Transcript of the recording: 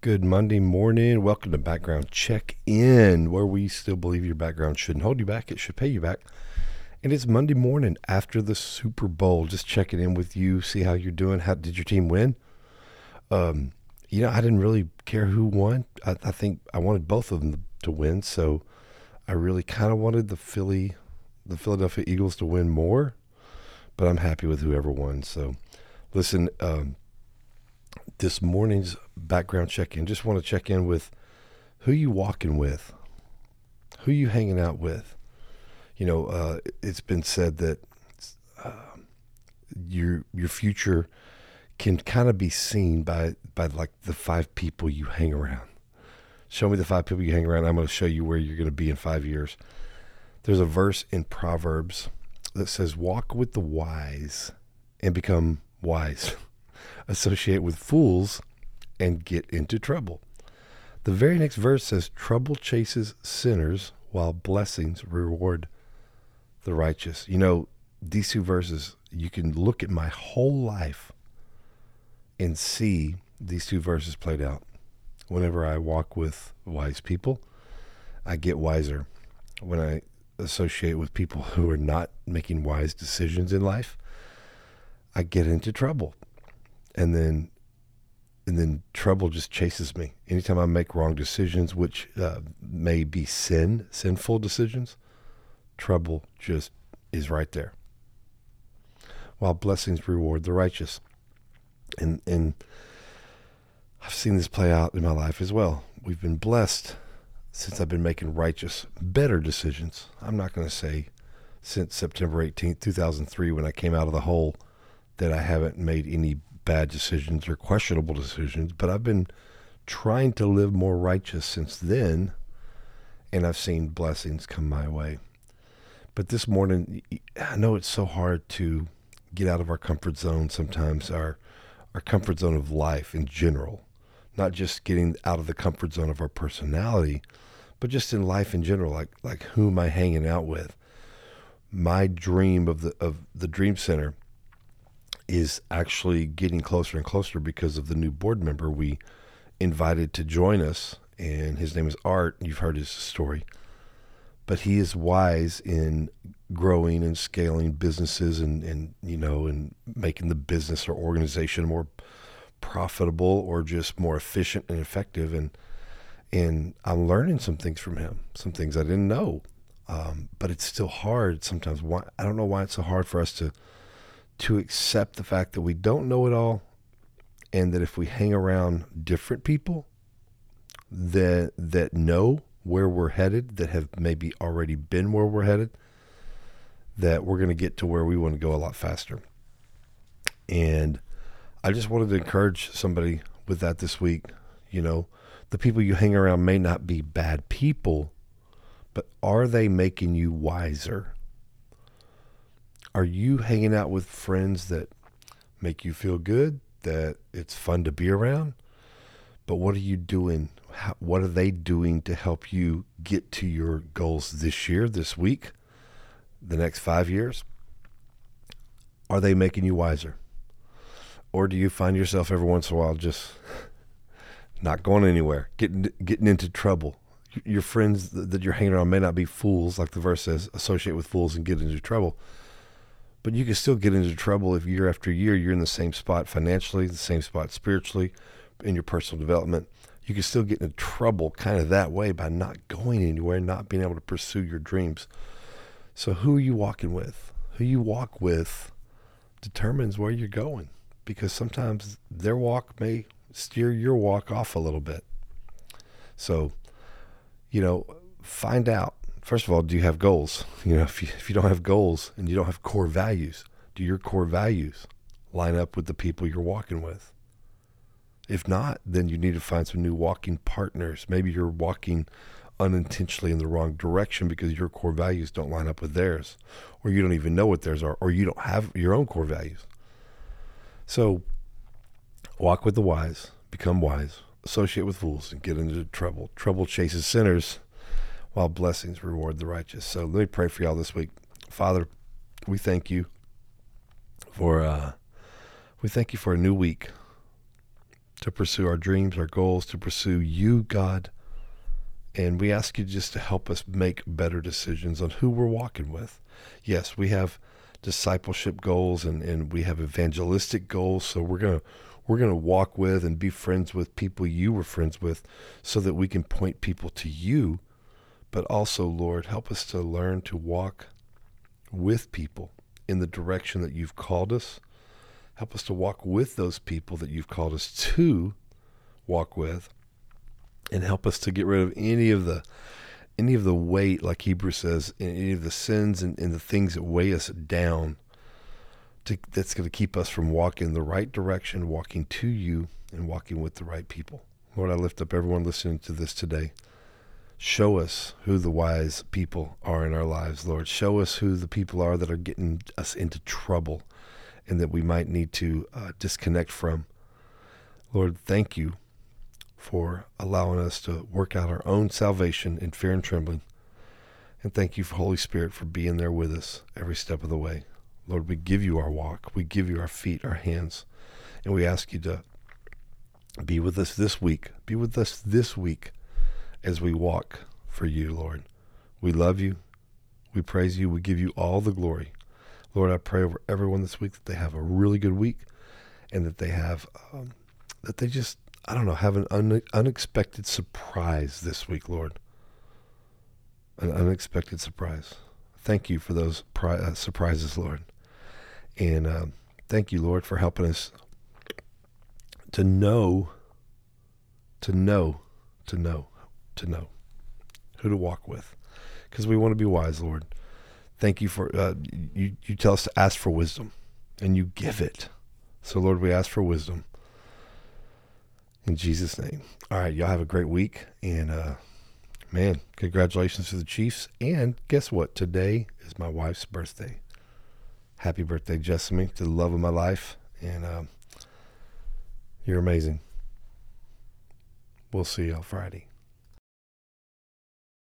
Good Monday morning. Welcome to Background Check In, where we still believe your background shouldn't hold you back, it should pay you back. And it's Monday morning after the Super Bowl. Just checking in with you, see how you're doing. How did your team win? Um, you know, I didn't really care who won. I, I think I wanted both of them to win, so I really kind of wanted the Philly, the Philadelphia Eagles to win more. But I'm happy with whoever won. So, listen. Um, this morning's background check in. Just want to check in with who you walking with, who you hanging out with. You know, uh, it's been said that uh, your your future can kind of be seen by by like the five people you hang around. Show me the five people you hang around. I'm going to show you where you're going to be in five years. There's a verse in Proverbs that says, "Walk with the wise and become wise." associate with fools and get into trouble. The very next verse says, Trouble chases sinners while blessings reward the righteous. You know, these two verses, you can look at my whole life and see these two verses played out. Whenever I walk with wise people, I get wiser. When I associate with people who are not making wise decisions in life, I get into trouble and then and then trouble just chases me. Anytime I make wrong decisions, which uh, may be sin, sinful decisions, trouble just is right there. While blessings reward the righteous, and and I've seen this play out in my life as well. We've been blessed since I've been making righteous, better decisions. I'm not going to say since September 18th, 2003, when I came out of the hole, that I haven't made any bad decisions or questionable decisions, but I've been trying to live more righteous since then, and I've seen blessings come my way. But this morning, I know it's so hard to get out of our comfort zone sometimes, our our comfort zone of life in general, not just getting out of the comfort zone of our personality, but just in life in general, like like who am I hanging out with? My dream of the of the Dream Center is actually getting closer and closer because of the new board member we invited to join us. And his name is Art. You've heard his story. But he is wise in growing and scaling businesses and, and you know, and making the business or organization more profitable or just more efficient and effective. And, and I'm learning some things from him, some things I didn't know. Um, but it's still hard sometimes. Why I don't know why it's so hard for us to to accept the fact that we don't know it all and that if we hang around different people that that know where we're headed that have maybe already been where we're headed that we're going to get to where we want to go a lot faster. And i just wanted to encourage somebody with that this week you know the people you hang around may not be bad people but are they making you wiser are you hanging out with friends that make you feel good, that it's fun to be around? But what are you doing? How, what are they doing to help you get to your goals this year, this week, the next five years? Are they making you wiser? Or do you find yourself every once in a while just not going anywhere, getting getting into trouble? Your friends that you're hanging around may not be fools, like the verse says, associate with fools and get into trouble but you can still get into trouble if year after year you're in the same spot financially, the same spot spiritually, in your personal development. You can still get into trouble kind of that way by not going anywhere, not being able to pursue your dreams. So, who are you walking with? Who you walk with determines where you're going because sometimes their walk may steer your walk off a little bit. So, you know, find out first of all, do you have goals? You know, if you, if you don't have goals and you don't have core values, do your core values line up with the people you're walking with? If not, then you need to find some new walking partners. Maybe you're walking unintentionally in the wrong direction because your core values don't line up with theirs, or you don't even know what theirs are, or you don't have your own core values. So, walk with the wise, become wise, associate with fools, and get into trouble. Trouble chases sinners while blessings reward the righteous. So let me pray for y'all this week. Father, we thank you for uh, we thank you for a new week. to pursue our dreams, our goals, to pursue you, God. And we ask you just to help us make better decisions on who we're walking with. Yes, we have discipleship goals and, and we have evangelistic goals. So we're gonna we're gonna walk with and be friends with people you were friends with so that we can point people to you. But also, Lord, help us to learn to walk with people in the direction that you've called us. Help us to walk with those people that you've called us to walk with. And help us to get rid of any of the any of the weight, like Hebrew says, any of the sins and, and the things that weigh us down to, that's going to keep us from walking in the right direction, walking to you, and walking with the right people. Lord, I lift up everyone listening to this today. Show us who the wise people are in our lives, Lord. Show us who the people are that are getting us into trouble and that we might need to uh, disconnect from. Lord, thank you for allowing us to work out our own salvation in fear and trembling. And thank you, for Holy Spirit, for being there with us every step of the way. Lord, we give you our walk, we give you our feet, our hands, and we ask you to be with us this week. Be with us this week as we walk for you, Lord. We love you. We praise you. We give you all the glory. Lord, I pray over everyone this week that they have a really good week and that they have, um, that they just I don't know, have an un- unexpected surprise this week, Lord. An unexpected surprise. Thank you for those pri- uh, surprises, Lord. And uh, thank you, Lord, for helping us to know, to know, to know, to know who to walk with. Because we want to be wise, Lord. Thank you for, uh, you, you tell us to ask for wisdom, and you give it. So, Lord, we ask for wisdom. In Jesus' name. All right, y'all have a great week. And uh, man, congratulations to the Chiefs. And guess what? Today is my wife's birthday. Happy birthday, Jessamy, to the love of my life. And uh, you're amazing. We'll see y'all Friday.